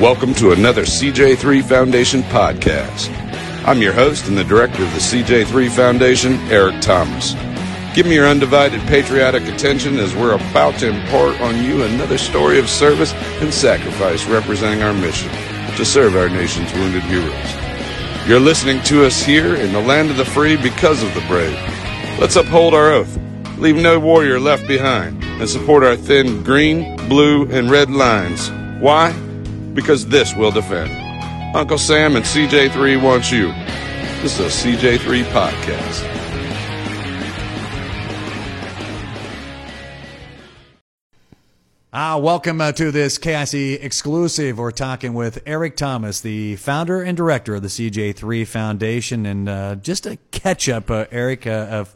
Welcome to another CJ3 Foundation podcast. I'm your host and the director of the CJ3 Foundation, Eric Thomas. Give me your undivided patriotic attention as we're about to impart on you another story of service and sacrifice representing our mission to serve our nation's wounded heroes. You're listening to us here in the land of the free because of the brave. Let's uphold our oath, leave no warrior left behind, and support our thin green, blue, and red lines. Why? Because this will defend. Uncle Sam and CJ3 wants you. This is a CJ3 podcast. Ah, welcome uh, to this KIC exclusive. We're talking with Eric Thomas, the founder and director of the CJ3 Foundation, and uh, just a catch up, uh, Eric, uh, of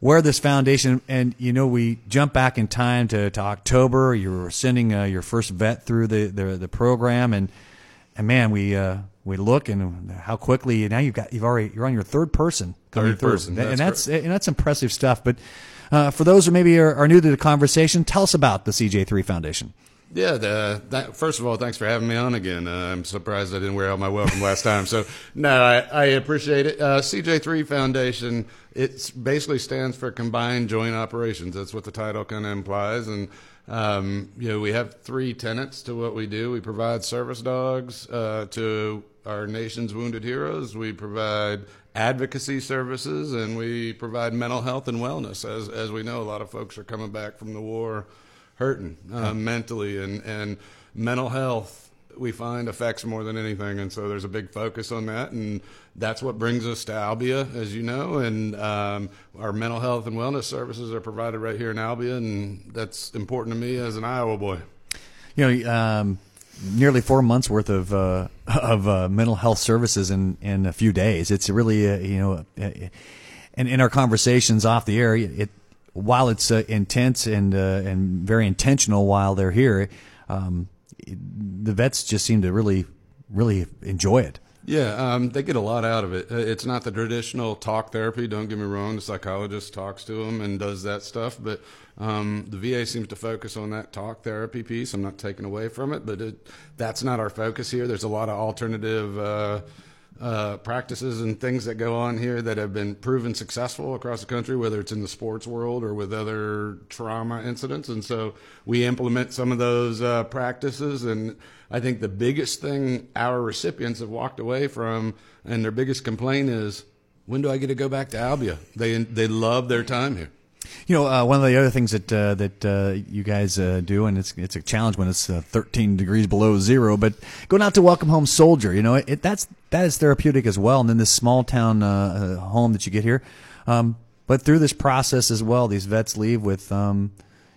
where this foundation and you know we jump back in time to, to October. You were sending uh, your first vet through the, the, the program, and and man, we uh, we look and how quickly now you've got you've already you're on your third person coming third through, person, that's and that's and that's impressive stuff. But uh, for those who maybe are, are new to the conversation, tell us about the CJ3 Foundation. Yeah, the, that, first of all, thanks for having me on again. Uh, I'm surprised I didn't wear out my welcome last time. So, no, I, I appreciate it. Uh, CJ3 Foundation, it basically stands for Combined Joint Operations. That's what the title kind of implies. And, um, you know, we have three tenets to what we do. We provide service dogs uh, to our nation's wounded heroes. We provide advocacy services, and we provide mental health and wellness. As, as we know, a lot of folks are coming back from the war hurting uh, mentally and, and mental health we find affects more than anything and so there's a big focus on that and that's what brings us to albia as you know and um, our mental health and wellness services are provided right here in albia and that's important to me as an iowa boy. You know um, nearly four months worth of uh, of uh, mental health services in in a few days. It's really uh, you know uh, and in our conversations off the air it while it's uh, intense and uh, and very intentional while they're here, um, the vets just seem to really really enjoy it. Yeah, um, they get a lot out of it. Uh, it's not the traditional talk therapy. Don't get me wrong. The psychologist talks to them and does that stuff, but um, the VA seems to focus on that talk therapy piece. I'm not taking away from it, but it, that's not our focus here. There's a lot of alternative. Uh, uh, practices and things that go on here that have been proven successful across the country, whether it's in the sports world or with other trauma incidents. And so we implement some of those uh, practices. And I think the biggest thing our recipients have walked away from and their biggest complaint is, when do I get to go back to Albia? They, they love their time here. You know, uh, one of the other things that uh, that uh, you guys uh, do, and it's it's a challenge when it's uh, 13 degrees below zero, but going out to welcome home soldier, you know, it, it that's that is therapeutic as well. And then this small town uh, home that you get here, um, but through this process as well, these vets leave with um,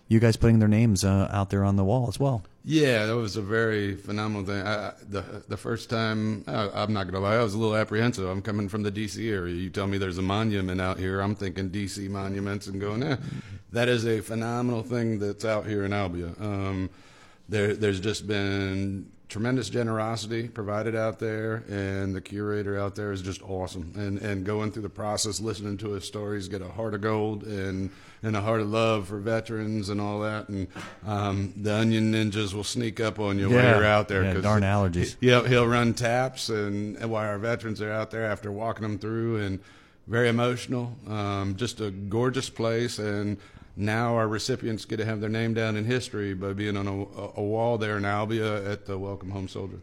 you guys putting their names out there on the wall as well. Yeah, that was a very phenomenal thing. I, the the first time, I, am not gonna lie, I was a little apprehensive. I'm coming from the D.C. area. You tell me there's a monument out here, I'm thinking D.C. monuments and going, eh. That is a phenomenal thing that's out here in Albia. Um, there, there's just been tremendous generosity provided out there, and the curator out there is just awesome. And and going through the process, listening to his stories, get a heart of gold and and a heart of love for veterans and all that. And um, the onion ninjas will sneak up on you yeah. while you're out there. Yeah, darn allergies. He, will he'll run taps, and, and while our veterans are out there after walking them through, and very emotional. Um, just a gorgeous place, and now our recipients get to have their name down in history by being on a, a wall there in Albia at the Welcome Home Soldier.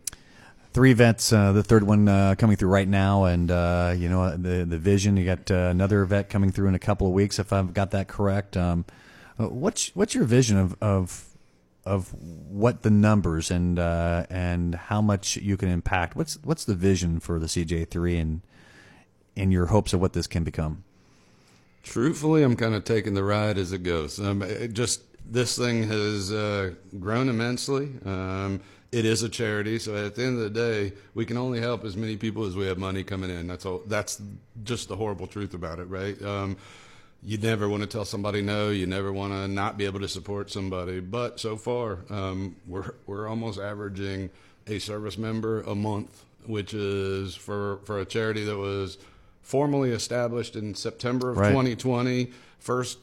Three vets, uh, the third one uh, coming through right now, and uh, you know the the vision. You got uh, another vet coming through in a couple of weeks, if I've got that correct. Um, uh, what's what's your vision of of of what the numbers and uh, and how much you can impact? What's what's the vision for the CJ three and in your hopes of what this can become? Truthfully, I'm kind of taking the ride as it goes. Um, it just this thing has uh, grown immensely. Um, it is a charity, so at the end of the day, we can only help as many people as we have money coming in. That's all. That's just the horrible truth about it, right? Um, you never want to tell somebody no. You never want to not be able to support somebody. But so far, um, we're we're almost averaging a service member a month, which is for for a charity that was formally established in September of right. 2020. First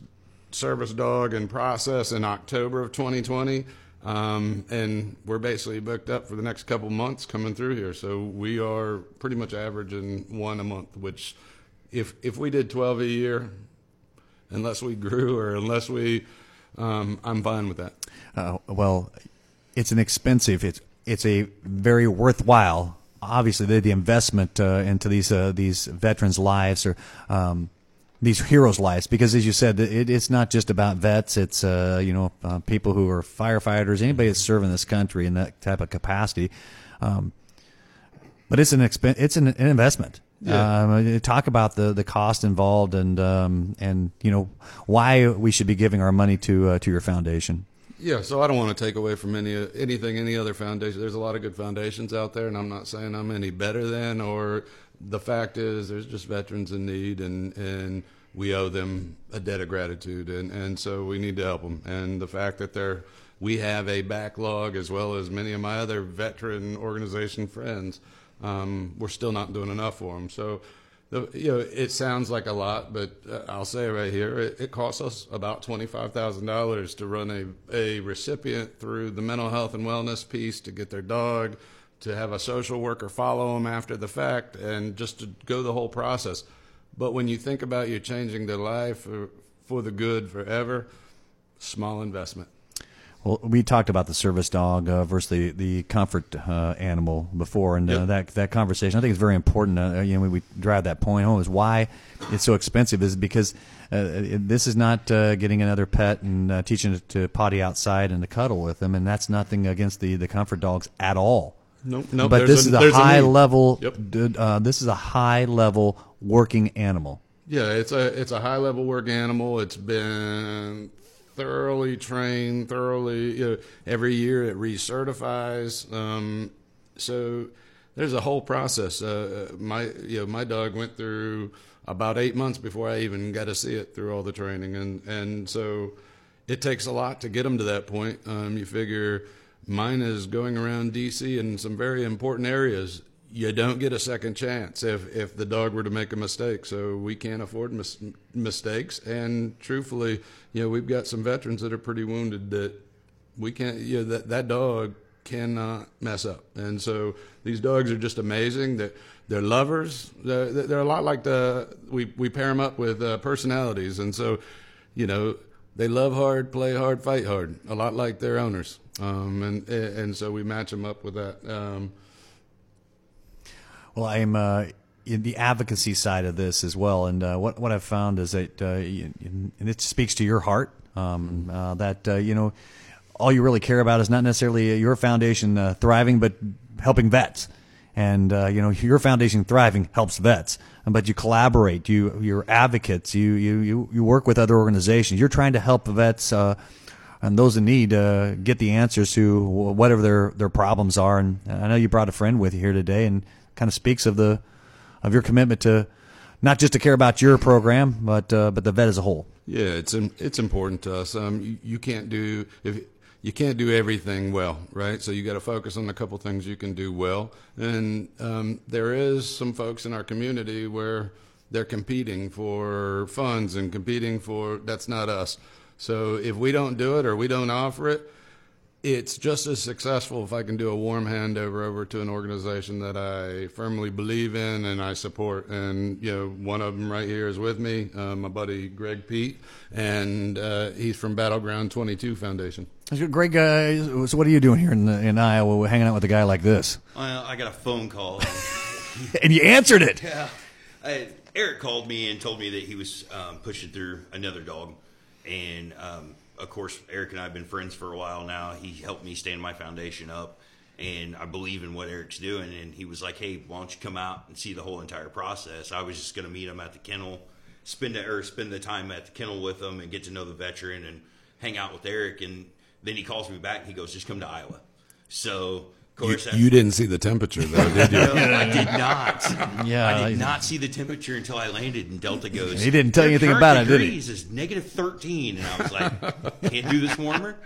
service dog in process in October of 2020. Um, and we're basically booked up for the next couple months coming through here. So we are pretty much averaging one a month, which if if we did 12 a year, unless we grew or unless we, um, I'm fine with that. Uh, well, it's an expensive. It's it's a very worthwhile. Obviously, the, the investment uh, into these uh, these veterans' lives or um, these heroes' lives, because as you said, it, it's not just about vets. It's uh, you know uh, people who are firefighters, anybody that's serving this country in that type of capacity. Um, but it's an expen- it's an, an investment. Yeah. Um, talk about the, the cost involved and um, and you know why we should be giving our money to uh, to your foundation. Yeah, so I don't want to take away from any anything any other foundation. There's a lot of good foundations out there, and I'm not saying I'm any better than. Or the fact is, there's just veterans in need, and and we owe them a debt of gratitude, and and so we need to help them. And the fact that they're we have a backlog as well as many of my other veteran organization friends, um, we're still not doing enough for them. So the, you know, it sounds like a lot, but uh, I'll say right here, it, it costs us about twenty-five thousand dollars to run a, a recipient through the mental health and wellness piece to get their dog, to have a social worker follow them after the fact, and just to go the whole process. But when you think about you changing their life for, for the good forever, small investment. Well, we talked about the service dog uh, versus the the comfort uh, animal before, and uh, Yep. that that conversation I think is very important. Uh, you know, when we drive that point home is why it's so expensive is because uh, it, this is not uh, getting another pet and uh, teaching it to potty outside and to cuddle with them, and that's nothing against the the comfort dogs at all. Nope, nope, but this a- is a a high need. level. Yep. Uh, this is a high level working animal. Yeah, it's a it's a high level work animal. It's been thoroughly trained, thoroughly. You know, every year it recertifies. Um, so there's a whole process. Uh, my you know my dog went through about eight months before I even got to see it through all the training, and and so it takes a lot to get them to that point. Um, you figure mine is going around DC in some very important areas. You don't get a second chance if if the dog were to make a mistake. So we can't afford mis- mistakes. And truthfully, you know, we've got some veterans that are pretty wounded that we can't. You know, that that dog cannot mess up. And so these dogs are just amazing. That they're lovers. They're, they're a lot like the we we pair them up with uh, personalities. And so, you know, they love hard, play hard, fight hard. A lot like their owners. Um, and and so we match them up with that. Um, Well, I'm uh, in the advocacy side of this as well, and uh, what what I've found is that uh, and it speaks to your heart um, uh, that uh, you know all you really care about is not necessarily your foundation uh, thriving, but helping vets. And uh, you know your foundation thriving helps vets, but you collaborate. You you're advocates. You you you you work with other organizations. You're trying to help vets uh, and those in need uh, get the answers to whatever their their problems are. And I know you brought a friend with you here today, and kind of speaks of the of your commitment to not just to care about your program, but uh, but the vet as a whole. Yeah, it's it's important to us. Um, you, you can't do if you can't do everything well, right? So you got to focus on a couple things you can do well. And um, there is some folks in our community where they're competing for funds and competing for that's not us. So if we don't do it or we don't offer it, it's just as successful if I can do a warm handover over to an organization that I firmly believe in and I support. And you know, one of them right here is with me, uh, my buddy Greg Pete, and uh, he's from Battleground 22 Foundation. Greg, uh, so what are you doing here in, in Iowa, hanging out with a guy like this? Well, I got a phone call. And you answered it. yeah, I, Eric called me and told me that he was um, pushing through another dog, and um, of course, Eric and I have been friends for a while now. He helped me stand my foundation up, and I believe in what Eric's doing. And he was like, "Hey, why don't you come out and see the whole entire process?" I was just going to meet him at the kennel, spend the, or spend the time at the kennel with him, and get to know the veteran and hang out with Eric. And then he calls me back and he goes, "Just come to Iowa." So. Of You, I- you didn't see the temperature though, did you? no, I did not. Yeah, I I- did not see the temperature until I landed, and Delta goes. He didn't tell you anything about it, did he?" degrees Is negative thirteen, and I was like, can't do this warmer.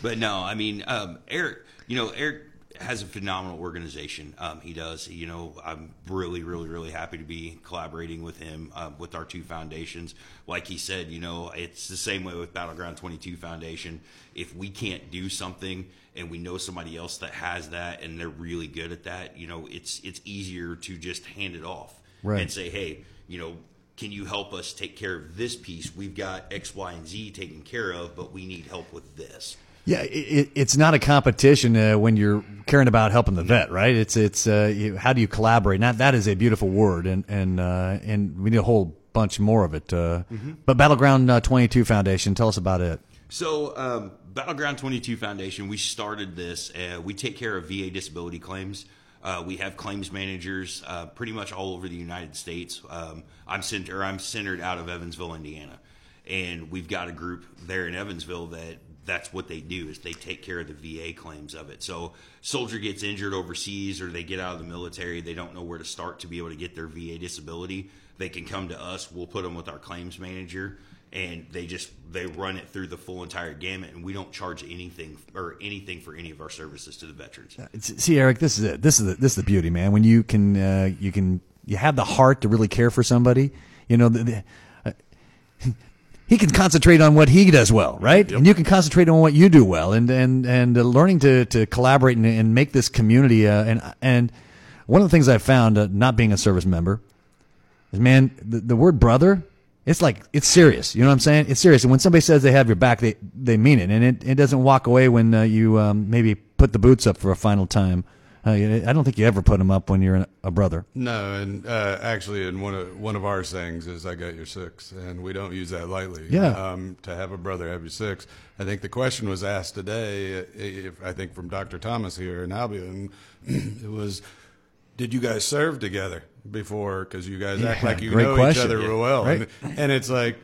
But no, I mean, um, Eric. You know, Eric has a phenomenal organization. Um, he does. You know, I'm really, really, really happy to be collaborating with him uh, with our two foundations. Like he said, you know, it's the same way with Battleground 22 Foundation. If we can't do something and we know somebody else that has that and they're really good at that, you know, it's it's easier to just hand it off Right. and say, hey, you know. Can you help us take care of this piece? We've got X, Y, and Z taken care of, but we need help with this. Yeah, it, it's not a competition uh, when you're caring about helping the vet, right? It's it's uh, you, how do you collaborate? Now that is a beautiful word, and and uh, and we need a whole bunch more of it. Uh, But Battleground uh, Twenty Two Foundation, tell us about it. So, um, Battleground 22 Foundation, we started this. Uh, we take care of VA disability claims. Uh, we have claims managers uh, pretty much all over the United States. Um, I'm center, I'm centered out of Evansville, Indiana, and we've got a group there in Evansville that that's what they do is they take care of the VA claims of it. So, soldier gets injured overseas or they get out of the military, they don't know where to start to be able to get their VA disability. They can come to us. We'll put them with our claims manager and they just they run it through the full entire gamut and we don't charge anything or anything for any of our services to the veterans See, Eric, this is it. This is the, this is the beauty, man. When you can uh, you can you have the heart to really care for somebody. You know, the, the, uh, he can concentrate on what he does well, right? And you can concentrate on what you do well, and and and uh, learning to to collaborate and, and make this community. Uh, and and one of the things I've found, uh, not being a service member, is man, the, the word brother. It's like it's serious. You know what I'm saying? It's serious. And when somebody says they have your back, they they mean it, and it, it doesn't walk away when uh, you um, maybe put the boots up for a final time. Uh, I don't think you ever put them up when you're a brother. No, and uh, actually, in one of one of our sayings is "I got your six, and we don't use that lightly. Yeah. Um, to have a brother have your six. I think the question was asked today. If I think from Dr. Thomas here in Albia, it was, "Did you guys serve together before? Because you guys act like you know question. each other Yeah. real well." Right. And, and it's like.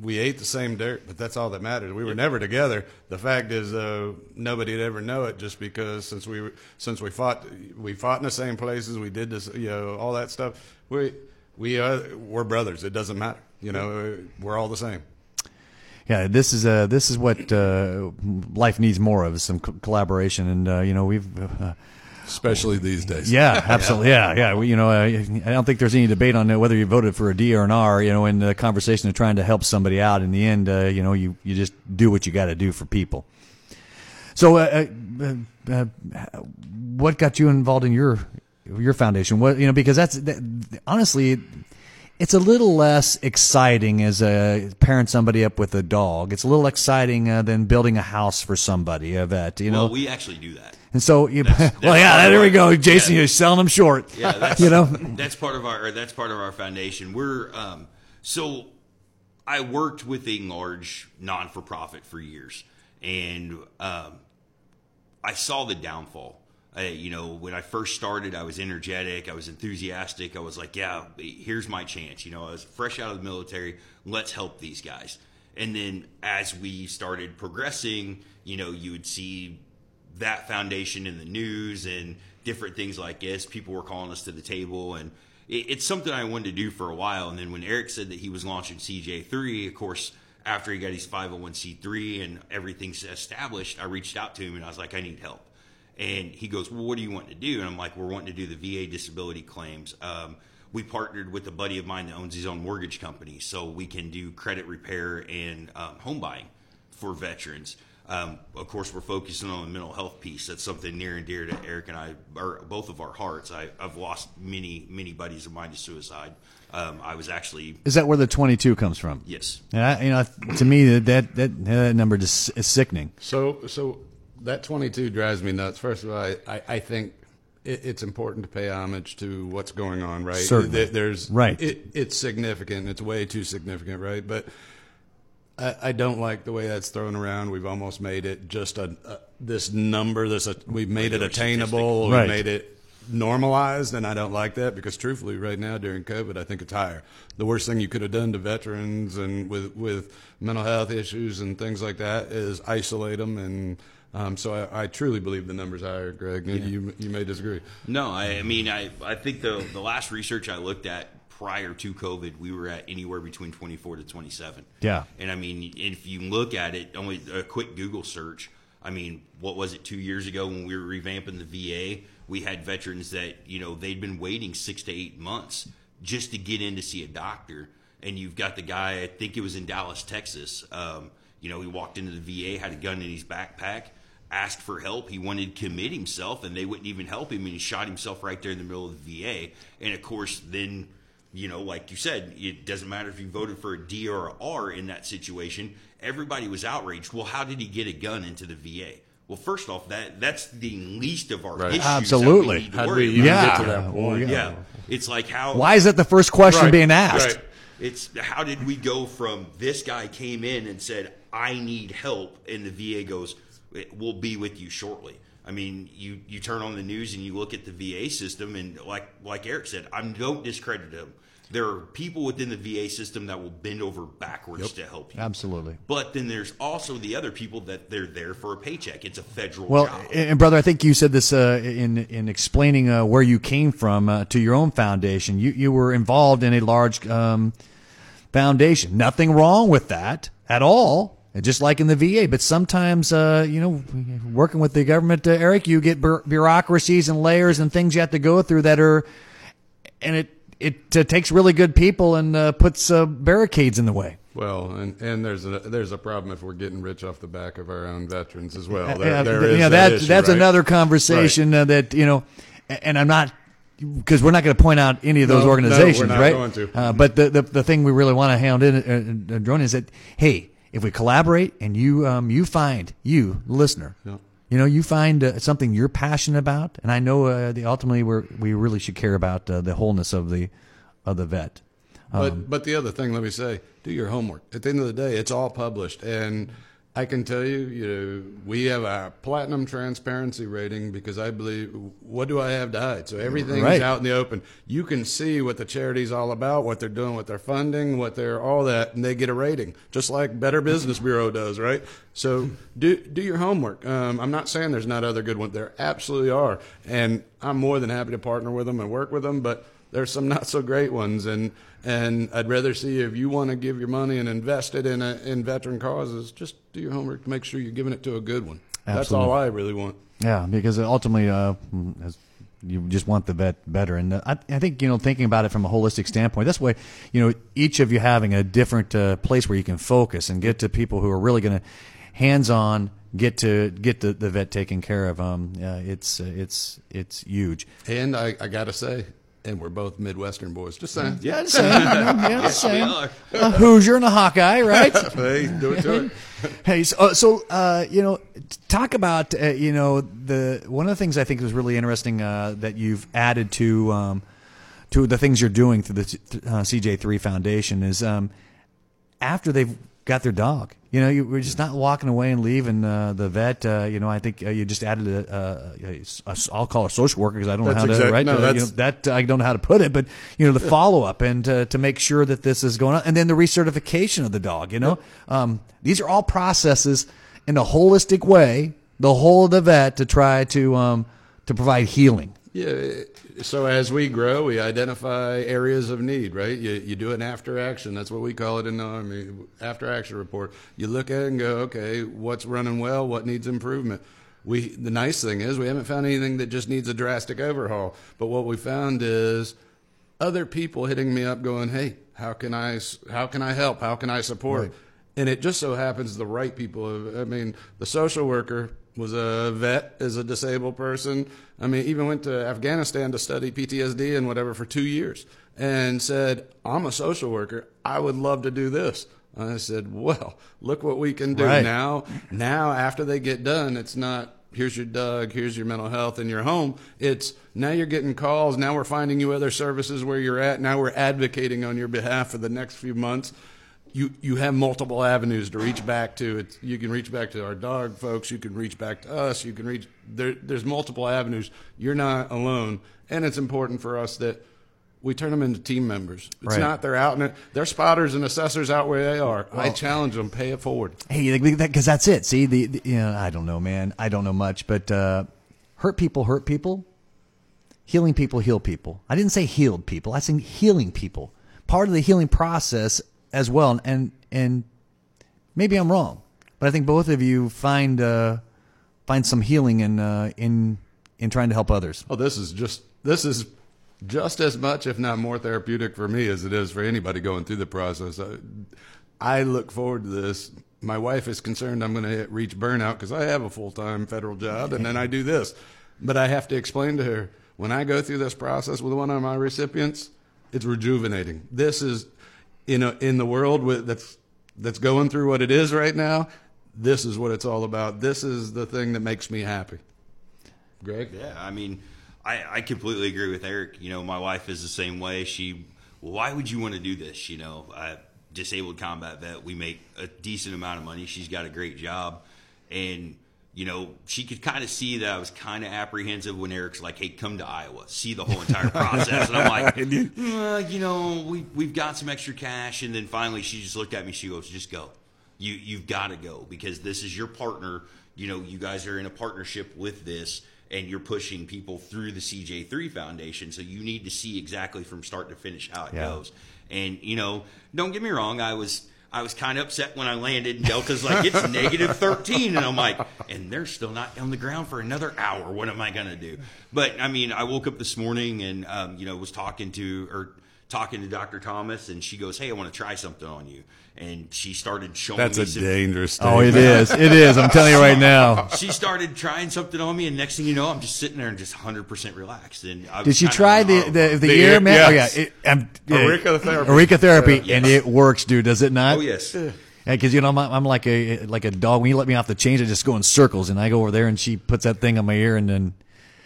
We ate the same dirt, but that's all that matters. We were never together. The fact is, uh, nobody'd ever know it, just because since we since we fought, we fought in the same places. We did this, you know, all that stuff. We we are we're brothers. It doesn't matter. You know, we're all the same. Yeah, this is uh, this is what uh, life needs more of some co- collaboration, and uh, you know we've. Uh, especially these days. Yeah, absolutely. Yeah, yeah. We, you know, uh, I don't think there's any debate on uh, whether you voted for a D or an R. You know, in the conversation of trying to help somebody out. In the end, uh, you know, you you just do what you got to do for people. So, uh, uh, uh, what got you involved in your your foundation? What you know, because that's that, honestly. It's a little less exciting as a parent somebody up with a dog. It's a little exciting uh, than building a house for somebody. A vet, you know. well we actually do that And so, you, That's- well, yeah, there we go. Jason, yeah. you're selling them short. yeah that's you know, that's part of our that's part of our foundation we're um, so i worked with a large non-for-profit for years and um, I saw the downfall. I, you know, when I first started, I was energetic, I was enthusiastic. I was like, "Yeah, here's my chance." You know, I was fresh out of the military. Let's help these guys. And then as we started progressing, you know, you would see that foundation in the news and different things like this. People were calling us to the table, and it, it's something I wanted to do for a while. And then when Eric said that he was launching CJ3, of course, after he got his 501c3 and everything's established, I reached out to him and I was like, I need help. And he goes, Well, what do you want to do? And I'm like, We're wanting to do the VA disability claims. Um, we partnered with a buddy of mine that owns his own mortgage company, so we can do credit repair and um, home buying for veterans. Um, of course, we're focusing on the mental health piece. That's something near and dear to Eric and I, or both of our hearts. I, I've lost many, many buddies of mine to suicide. Um, I was actually, is that where the 22 comes from? yes, And I, you know, to me, that that that number just is sickening. So, so that 22 drives me nuts. First of all, I, I, I think it, it's important to pay homage to what's going on, right? Certainly. There- There's Right. It, it's significant. It's way too significant, right? But I, I don't like the way that's thrown around. We've almost made it just a, a this number. This a, we've made it attainable. Right. We've made it normalized, and I don't like that because truthfully, right now during COVID, I think it's higher. The worst thing you could have done to veterans and with with mental health issues and things like that is isolate them. And um, so I, I truly believe the numbers higher, Greg. You you may disagree. No, I, I mean, I, I think the the last research I looked at prior to COVID, we were at anywhere between 24 to 27. Yeah. And I mean, if you look at it, only a quick Google search, I mean, what was it two years ago when we were revamping the VA? We had veterans that you know they'd been waiting six to eight months just to get in to see a doctor, and you've got the guy. I think it was in Dallas, Texas. Um, you know, he walked into the VA, had a gun in his backpack, asked for help. He wanted to commit himself, and they wouldn't even help him, and he shot himself right there in the middle of the VA. And of course, then you know, like you said, it doesn't matter if you voted for a D or a R in that situation. Everybody was outraged. Well, how did he get a gun into the VA? Well, first off, that that's the least of our Right. issues. that we Absolutely. need to How do worry we about. Yeah. get to that point? Yeah, it's like how Why is that the first question Right, being asked? right. it's how did we go from this guy came in and said I need help, and the VA goes, "We'll be with you shortly." I mean, you you turn on the news and you look at the VA system, and like like Eric said, I don't discredit them. There are people within the VA system that will bend over backwards to help you. Absolutely. But then there's also the other people that they're there for a paycheck. It's a federal Well, job. and brother, I think you said this uh, in in explaining uh, where you came from uh, to your own foundation. You you were involved in a large um, foundation. Nothing wrong with that at all. Just like in the VA, but sometimes, uh, you know, working with the government, uh, Eric, you get bu- bureaucracies and layers and things you have to go through that are, and it it uh, takes really good people and uh, puts uh, barricades in the way. Well, and, and there's a there's a problem if we're getting rich off the back of our own veterans as well. There, there th- is yeah, that that, issue, that's right? another conversation uh, that you know, and I'm not because we're not going to point out any of those No, no, we're organizations, not right? going to. Uh, but the, the the thing we really want to hound in, uh, drone is that hey, if we collaborate and you um you find you listener. Yeah. You know, you find uh, something you're passionate about, and I know uh, the ultimately we we really should care about uh, the wholeness of the of the vet. But Um, but the other thing, let me say, do your homework. At the end of the day, it's all published, and I can tell you, you know, we have a platinum transparency rating because I believe, what do I have to hide? So everything's Right. out in the open. You can see what the charity's all about, what they're doing with their funding, what they're all that, and they get a rating, just like Better Business Bureau does, right? So do do your homework. Um, I'm not saying there's not other good ones. There absolutely are, and I'm more than happy to partner with them and work with them, but there's some not so great ones and and I'd rather see if you want to give your money and invest it in a, in veteran causes just do your homework to make sure you're giving it to a good one that's all I really want Yeah, because ultimately, uh, you just want the vet better, and I, I think you know thinking about it from a holistic standpoint. That's why you know each of you having a different uh, place where you can focus and get to people who are really going to hands on get to get the, the vet taken care of. Um, uh, it's uh, it's it's huge. and I, I gotta say and we're both Midwestern boys just saying Yeah, just saying. yeah, just saying. A Hoosier and a Hawkeye, right? hey do it to it Hey, so, uh, so uh, you know, talk about uh, you know the one of the things I think was really interesting uh, that you've added to um, to the things you're doing through the uh, CJ3 Foundation is um, after they've got their dog. You know, you, we're just not walking away and leaving uh, the vet. Uh, you know, I think uh, you just added a, a, a, a I'll call her a social worker because I don't know That's how to exact- right. no, you know, that I don't know how to put it, but you know, the follow up and uh, to make sure that this is going on, and then the recertification of the dog. You know, um, these are all processes in a holistic way. The whole of the vet to try to um, to provide healing. Yeah. So as we grow, we identify areas of need, right? You, you do an after action. That's what we call it in the Army. After action report. You look at it and go, okay, what's running well? What needs improvement? We, the nice thing is we haven't found anything that just needs a drastic overhaul. But what we found is other people hitting me up going, "Hey, how can I how can I help? How can I support?" And it just so happens the right people. I mean, the social worker was a vet, is a disabled person. I mean, even went to Afghanistan to study PTSD and whatever for two years, and said, "I'm a social worker. I would love to do this." I said, "Well, look what we can do Right. now. Now, after they get done, it's not." here's your Doug, here's your mental health in your home. It's now you're getting calls. Now we're finding you other services where you're at. Now we're advocating on your behalf for the next few months. You you have multiple avenues to reach back to. It's, you can reach back to our dog folks. You can reach back to us. You can reach there. There's multiple avenues. You're not alone, and it's important for us that we turn them into team members. It's Right. not they're out in it. They're spotters and assessors out where they are. I challenge them. Pay it forward. Hey, because that's it. See, the, the you know, I don't know, man. I don't know much, but uh, hurt people hurt people. Healing people heal people. I didn't say healed people. I said healing people. Part of the healing process as well. And and maybe I'm wrong, but I think both of you find uh, find some healing in uh, in in trying to help others. Oh, this is just this is just as much, if not more, therapeutic for me as it is for anybody going through the process. I, I look forward to this. My wife is concerned I'm going to reach burnout because I have a full time federal job and then I do this. But I have to explain to her when I go through this process with one of my recipients, it's rejuvenating. This is in a, in the world with, that's that's going through what it is right now. This is what it's all about. This is the thing that makes me happy. Greg, Yeah, I mean, I, I completely agree with Eric. You know, my wife is the same way. She, why would you want to do this? You know, I, disabled combat vet. We make a decent amount of money. She's got a great job, and you know, she could kind of see that I was kind of apprehensive when Eric's like, "Hey, come to Iowa, see the whole entire process." and I'm like, uh, you know, we we've got some extra cash, and then finally she just looked at me. She goes, "Just go. You you've got to go because this is your partner. You know, you guys are in a partnership with this." And you're pushing people through the CJ3 Foundation, so you need to see exactly from start to finish how it Yeah. goes. And you know, don't get me wrong, I was I was kind of upset when I landed, and Delta's like it's negative thirteen, and I'm like, and they're still not on the ground for another hour. What am I gonna do? But I mean, I woke up this morning and um, you know was talking to or talking to Dr. Thomas, and she goes, "Hey, I want to try something on you," and she started showing that's me a some, dangerous. Oh, it is. It is. I'm telling you right now. She started trying something on me, and next thing you know, I'm just sitting there and just 100 percent relaxed. And I Did she kinda try the the, the, The ear ear- man? Oh yeah, yes. it, yeah. Auricular therapy. Auricular therapy, Yeah. and it works, dude. Does it not? Oh yes. because you know I'm, I'm like a like a dog. When you let me off the chains, I just go in circles, and I go over there, and she puts that thing on my ear, and then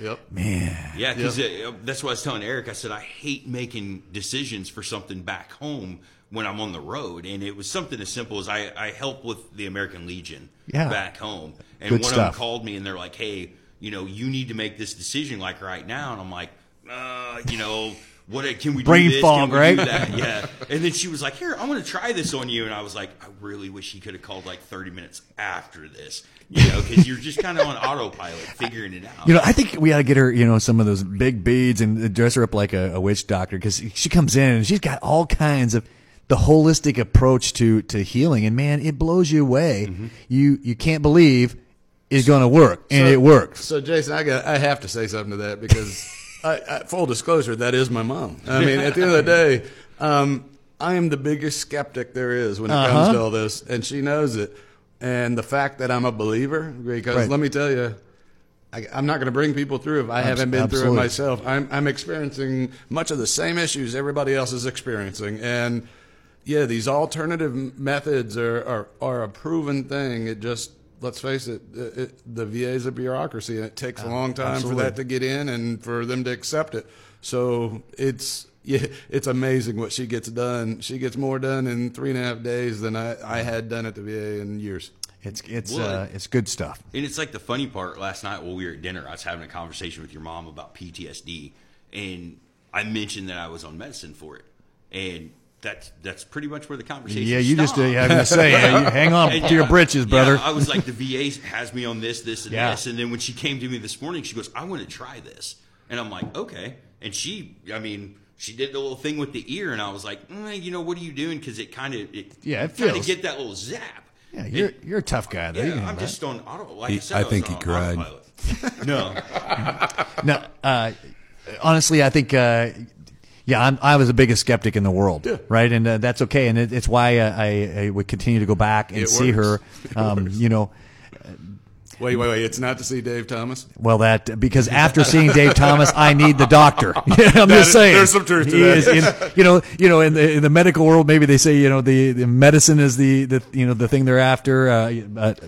Yep. man, Yeah, because that's what I was telling Eric. I said I hate making decisions for something back home when I'm on the road, and it was something as simple as I, I help with the American Legion Yeah. back home, and Good one stuff. of them called me and they're like, "Hey, you know, you need to make this decision like right now," and I'm like, uh, you know. What can we do Brain this? fog, can we right? Do that? Yeah. And then she was like, "Here, I'm going to try this on you." And I was like, "I really wish he could have called like 30 minutes after this, you know, because you're just kind of on autopilot figuring it out." You know, I think we ought to get her, you know, some of those big beads and dress her up like a, a witch doctor because she comes in and she's got all kinds of the holistic approach to to healing, and man, it blows you away. Mm-hmm. You you can't believe it's going to work, and So- it works. So, Jason, I got I have to say something to that because, I, I, full disclosure, that is my mom. I mean, at the end of the day, um, I am the biggest skeptic there is when it Uh-huh. comes to all this, and she knows it. And the fact that I'm a believer, because Right. let me tell you, I, I'm not going to bring people through if I haven't been through it myself. I'm, I'm experiencing much of the same issues everybody else is experiencing, and yeah, these alternative methods are, are, are a proven thing. It just let's face it, it, it the VA is a bureaucracy, and it takes a long time absolutely. for that to get in and for them to accept it. So it's yeah, it's amazing what she gets done. She gets more done in three and a half days than I, I had done at the VA in years. It's it's Well, uh, it's good stuff. And it's like the funny part. Last night while we were at dinner, I was having a conversation with your mom about PTSD, and I mentioned that I was on medicine for it, and that's that's pretty much where the conversation. Is. Yeah, you just uh, stopped. yeah, I was gonna say yeah, you hang on And to your yeah, britches, yeah, brother. I was like, the VA has me on this, this, and Yeah. this, and then when she came to me this morning, she goes, "I want to try this," and I'm like, "Okay," and she, I mean. She did the little thing with the ear, and I was like, mm, "You know, what are you doing?" Because it kind of, it, Yeah, it kind of feels- get that little zap. yeah, you're you're a tough guy though. You Yeah, I'm handle just on auto. Like He- I, said, I was think he cried. no. No, uh, honestly, I think. Uh, yeah, I'm, I was the biggest skeptic in the world, right? And uh, that's okay, and it, it's why uh, I, I would continue to go back and It see works. her. Um, you know, Wait, wait, wait! It's not to see Dave Thomas. Well, that because after seeing Dave Thomas, I need the doctor. I'm just is- saying. there's some truth to that. is in- you know, you know, in the in the medical world, maybe they say you know the, the medicine is the, the you know the thing they're after. Uh, but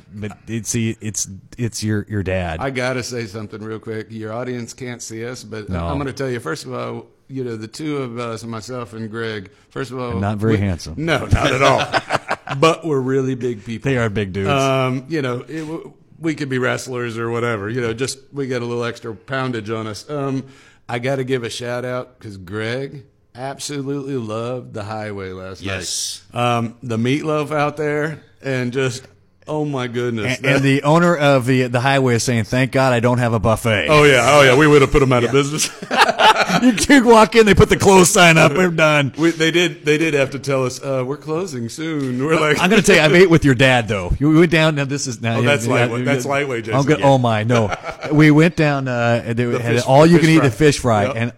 it's it's it's your your dad. I gotta say something real quick. Your audience can't see us, but No. I'm gonna tell you. First of all, you know the two of us, myself and Greg. First of all, not very we- handsome. No, not at all. but we're really big people. they are big dudes. Um, you know, it, we could be wrestlers or whatever. You know, just we got a little extra poundage on us. Um, I got to give a shout out because Greg absolutely loved the highway last Yes. night. Um, the meatloaf out there and just Oh my goodness! And, and the owner of the the highway is saying, "Thank God I don't have a buffet." oh yeah, oh yeah, we would have put them out of business. you, you walk in, they put the close sign up. We're done. we, they did. They did have to tell us uh, we're closing soon. We're like, I'm going to tell you, I've ate with your dad though. We went down. Now this is now. Oh, that's yeah, lightweight- that's lightweight, Jason. I'm gonna, Yeah. Oh my, no. we went down. Uh, they The had fish- all you fish can eat fry. the fish fry, Yep. and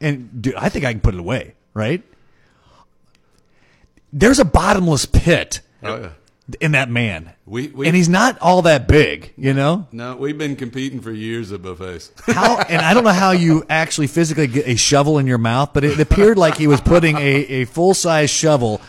and dude, I think I can put it away. Right? There's a bottomless pit oh, yeah. In that man, We- we- and he's not all that big. You know No, we've been competing for years at buffets. how? And I don't know how you actually physically get a shovel in your mouth, but it appeared like he was putting a, a full size shovel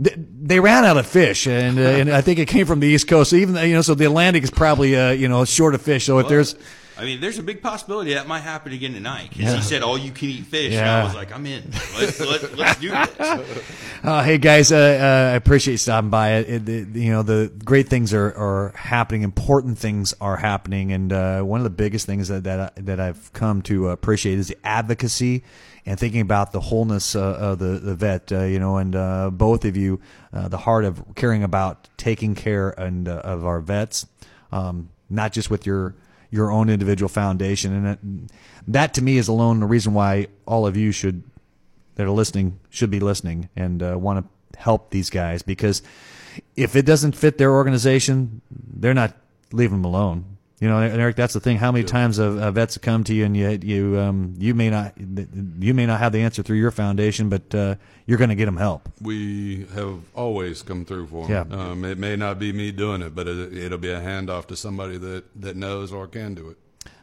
they ran out of fish, and uh, and I think it came from the East Coast. So even you know, so the Atlantic is probably uh, you know short of fish. So if there's I mean, there's a big possibility that might happen again tonight. Because Yeah. he said all you can eat fish, and I was like, I'm in. Let's let, let's do this. Uh, hey guys, uh, uh, I appreciate you stopping by. It, it, you know, the great things are, are happening. Important things are happening, and uh, one of the biggest things that that, I, that I've come to appreciate is the advocacy and thinking about the wholeness uh, of the the vet. Uh, you know, and uh, both of you, uh, the heart of caring about taking care and uh, of our vets, um, not just with your your own individual foundation, and that, that to me is alone the reason why all of you should that are listening should be listening and uh, want to help these guys because if it doesn't fit their organization, they're not leaving them alone. You know, and Eric, that's the thing. How many times have uh, vets come to you and you you um, you may not you may not have the answer through your foundation, but uh, you're going to get them help. We have always come through for them. Yeah. Um, it may not be me doing it, but it, it'll be a handoff to somebody that, that knows or can do it.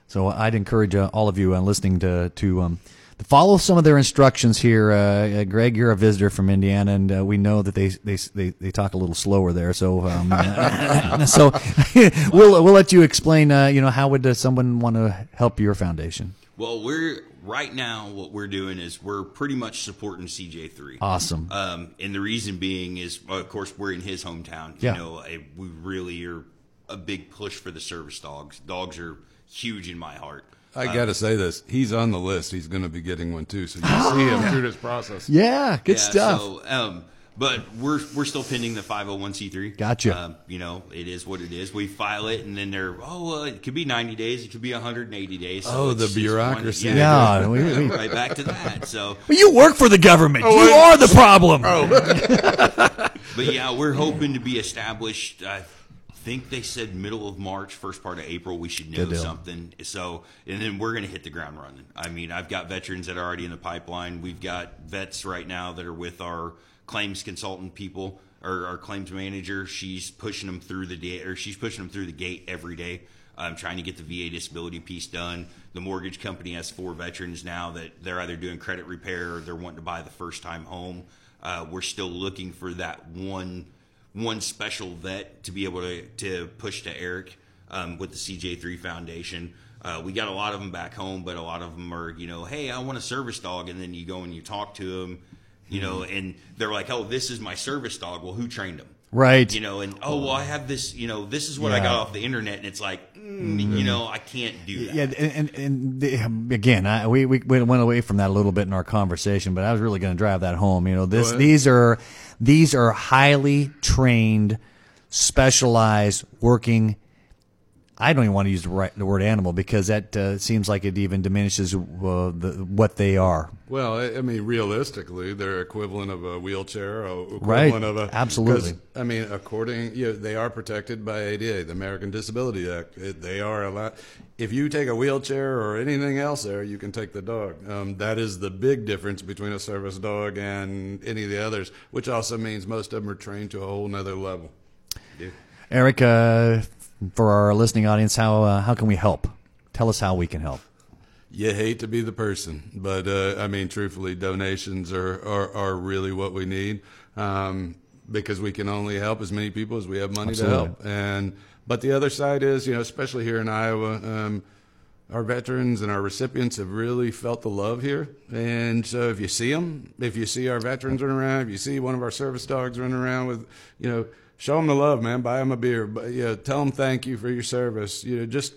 So I'd encourage uh, all of you uh, listening to to um, to follow some of their instructions here. Uh, uh, Greg, you're a visitor from Indiana, and uh, we know that they they they, they talk a little slower there. So um, so we'll we'll let you explain. Uh, you know, how would uh, someone want to help your foundation? Well, we're right now. What we're doing is we're pretty much supporting CJ3. Awesome. Um, and the reason being is, of course, we're in his hometown. Yeah. You know, eh, we really are a big push for the service dogs. Dogs are huge in my heart. I got to say this. He's on the list. He's going to be getting one too. So you see him through this process. yeah, good Yeah, stuff. So, um, but we're we're still pending the 501c3. Gotcha. Um, you know, it is what it is. We file it, and then they're oh, well, it could be 90 days, it could be 180 days. So Oh, the it's- it's one- bureaucracy. yeah, Yeah, we- we- right back to that. So, But you work for the government. Oh, you are the problem. but yeah, we're hoping to be established. I think they said middle of March, first part of April. We should know something. So, and then we're going to hit the ground running. I mean, I've got veterans that are already in the pipeline. We've got vets right now that are with our claims consultant people or our claims manager. She's pushing them through the day, or she's pushing them through the gate every day. Um, trying to get the VA disability piece done. The mortgage company has four veterans now that they're either doing credit repair or they're wanting to buy the first time home. Uh, we're still looking for that one one special vet to be able to, to push to Eric um, with the CJ3 Foundation. Uh, we got a lot of them back home, but a lot of them are, you know, hey, I want a service dog. And then you go and you talk to them, you know, and they're like, oh, this is my service dog. Well, who trained him? Right. You know, and oh, well, I have this, you know, this is what I got off the internet. And it's like, mm, you know, I can't do that. Yeah, and and, and the, again, I, we, we we went away from that a little bit in our conversation, but I was really going to drive that home. You know, this these are these are highly trained, specialized, working. I don't even want to use the, right, the word animal because that uh, seems like it even diminishes uh, the, what they are. Well, I I mean, realistically, they're equivalent of a wheelchair, or equivalent Right. of a Absolutely. I mean, according, you know, they are protected by ADA, the American Disability Act. It, they are allowed. If you take a wheelchair or anything else there, you can take the dog. Um, that is the big difference between a service dog and any of the others, which also means most of them are trained to a whole nother level. Eric, uh, for our listening audience, how uh, how can we help? Tell us how we can help. You hate to be the person, but uh, I mean, truthfully, donations are, are, are really what we need um, because we can only help as many people as we have money Absolutely. to help. And but the other side is, you know, especially here in Iowa, um, our veterans and our recipients have really felt the love here. And so, if you see them, if you see our veterans running around, if you see one of our service dogs running around with, you know, show them the love, man. Buy them a beer, but you know, tell them thank you for your service. You know, just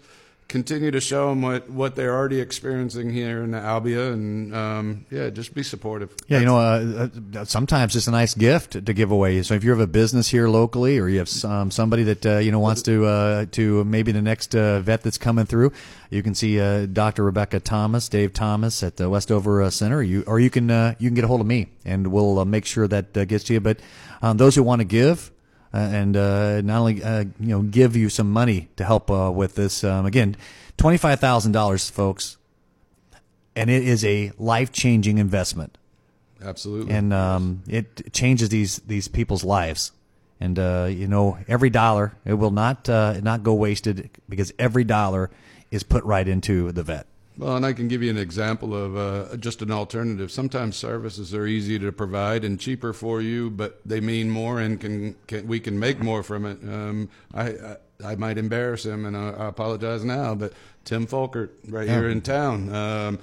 continue to show them what, what they're already experiencing here in Albia, and um, yeah, just be supportive. Yeah, you know, uh, uh, sometimes it's a nice gift to give away. So if you have a business here locally, or you have some, somebody that uh, you know wants to uh, to maybe the next uh, vet that's coming through, you can see uh, Dr. Rebecca Thomas, Dave Thomas at the Westover Center. You or you can you can get a hold of me, and we'll make sure that gets to you. But um, those who want to give. Uh, and uh, not only uh, you know give you some money to help uh, with this um, again, twenty five thousand dollars, folks, and it is a life changing investment Absolutely. and um, it changes these these people's lives. And uh, you know, every dollar it will not uh, not go wasted because every dollar is put right into the vet. Well, and I can give you an example of uh, just an alternative. Sometimes services are easy to provide and cheaper for you, but they mean more and can, can we can make more from it. Um, I, I I might embarrass him, and I, I apologize now, but Tim Folkert, right here in town. Um,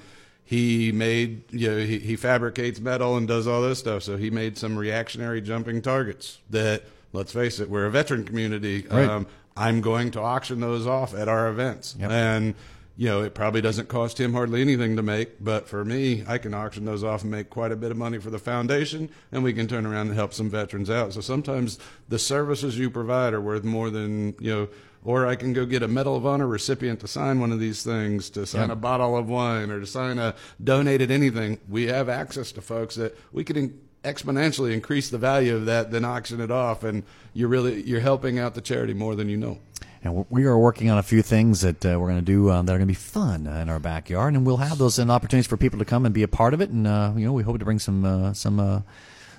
he made you know he, he fabricates metal and does all this stuff so he made some reactionary jumping targets that let's face it we're a veteran community Right. um, i'm going to auction those off at our events Yep. and you know it probably doesn't cost him hardly anything to make but for me i can auction those off and make quite a bit of money for the foundation and we can turn around and help some veterans out so sometimes the services you provide are worth more than you know or I can go get a Medal of Honor recipient to sign one of these things, to sign a bottle of wine, or to sign a donated anything. We have access to folks that we can in- exponentially increase the value of that, then auction it off, and you're really you're helping out the charity more than you know. And we are working on a few things that uh, we're going to do uh, that are going to be fun uh, in our backyard, and we'll have those and opportunities for people to come and be a part of it. And uh, you know, we hope to bring some uh, some uh,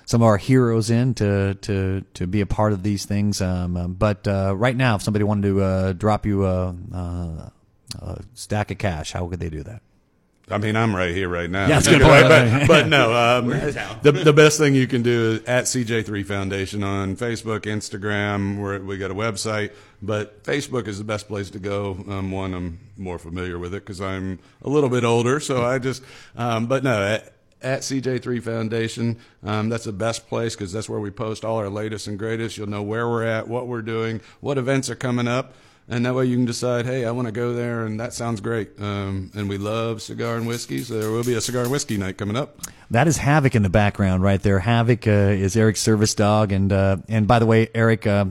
some of our heroes in to to to be a part of these things. Um, um, but uh, right now, if somebody wanted to uh, drop you a, a stack of cash, how could they do that? I mean, I'm right here, right now. Yeah, that's a good point. but, but no, um, We're in town. the the best thing you can do is at CJ3 Foundation on Facebook, Instagram. We're, we got a website, but Facebook is the best place to go. Um, one, I'm more familiar with it because I'm a little bit older, so I just. Um, but no, at, at CJ3 Foundation, um, that's the best place because that's where we post all our latest and greatest. You'll know where we're at, what we're doing, what events are coming up. And that way you can decide, hey, I want to go there, and that sounds great. Um, and we love cigar and whiskey, so there will be a cigar and whiskey night coming up. That is Havoc in the background right there. Havoc uh, is Eric's service dog, and uh, and by the way, Eric, uh,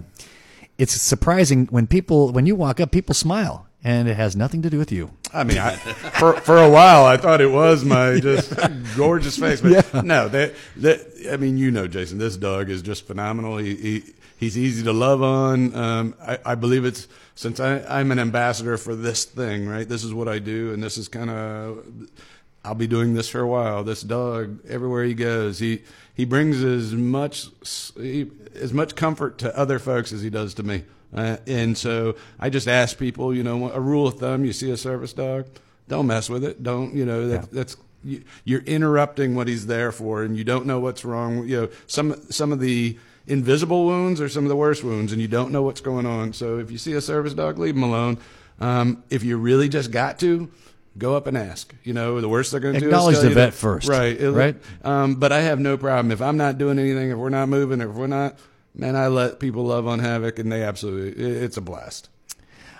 it's surprising when people when you walk up, people smile, and it has nothing to do with you. I mean, I, for for a while I thought it was my just gorgeous face, but no, that that I mean, you know, Jason, this dog is just phenomenal. He, he he's easy to love on. Um, I, I believe it's since I, I'm an ambassador for this thing, right? This is what I do, and this is kind of I'll be doing this for a while. This dog, everywhere he goes, he he brings as much he, as much comfort to other folks as he does to me. Uh, and so I just ask people, you know, a rule of thumb: you see a service dog, don't mess with it. Don't, you know, that, that's you, you're interrupting what he's there for, and you don't know what's wrong. You know, some some of the invisible wounds are some of the worst wounds, and you don't know what's going on. So if you see a service dog, leave them alone. Um, if you really just got to, go up and ask. You know, the worst they're going to do is Acknowledge the vet first, right? It'll- right? Um, but I have no problem if I'm not doing anything, if we're not moving, if we're not. Man, I let people love on Havoc, and they absolutely, it- it's a blast.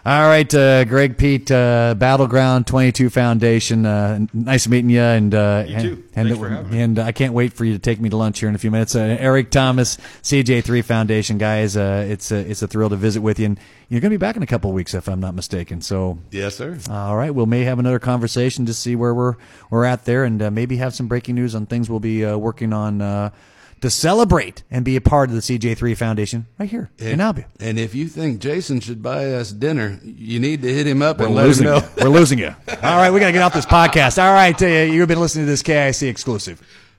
All right, uh, Greg Pete, uh, Battleground 22 Foundation. Uh, nice meeting you, and uh, You and, too. And, Thanks for having me. and I can't wait for you to take me to lunch here in a few minutes. Uh, Eric Thomas, CJ3 Foundation, guys. Uh, it's a, it's a thrill to visit with you, and you're going to be back in a couple of weeks, if I'm not mistaken. So, Yes, sir. all right, we'll may have another conversation to see where we're we're at there, and uh, maybe have some breaking news on things we'll be uh, working on uh, to celebrate and be a part of the CJ3 Foundation right here in Albia. And if you think Jason should buy us dinner, you need to hit him up We're and let him know. you. We're losing you. All right, we got to get off this podcast. All right, uh, you've been listening to this KIC exclusive.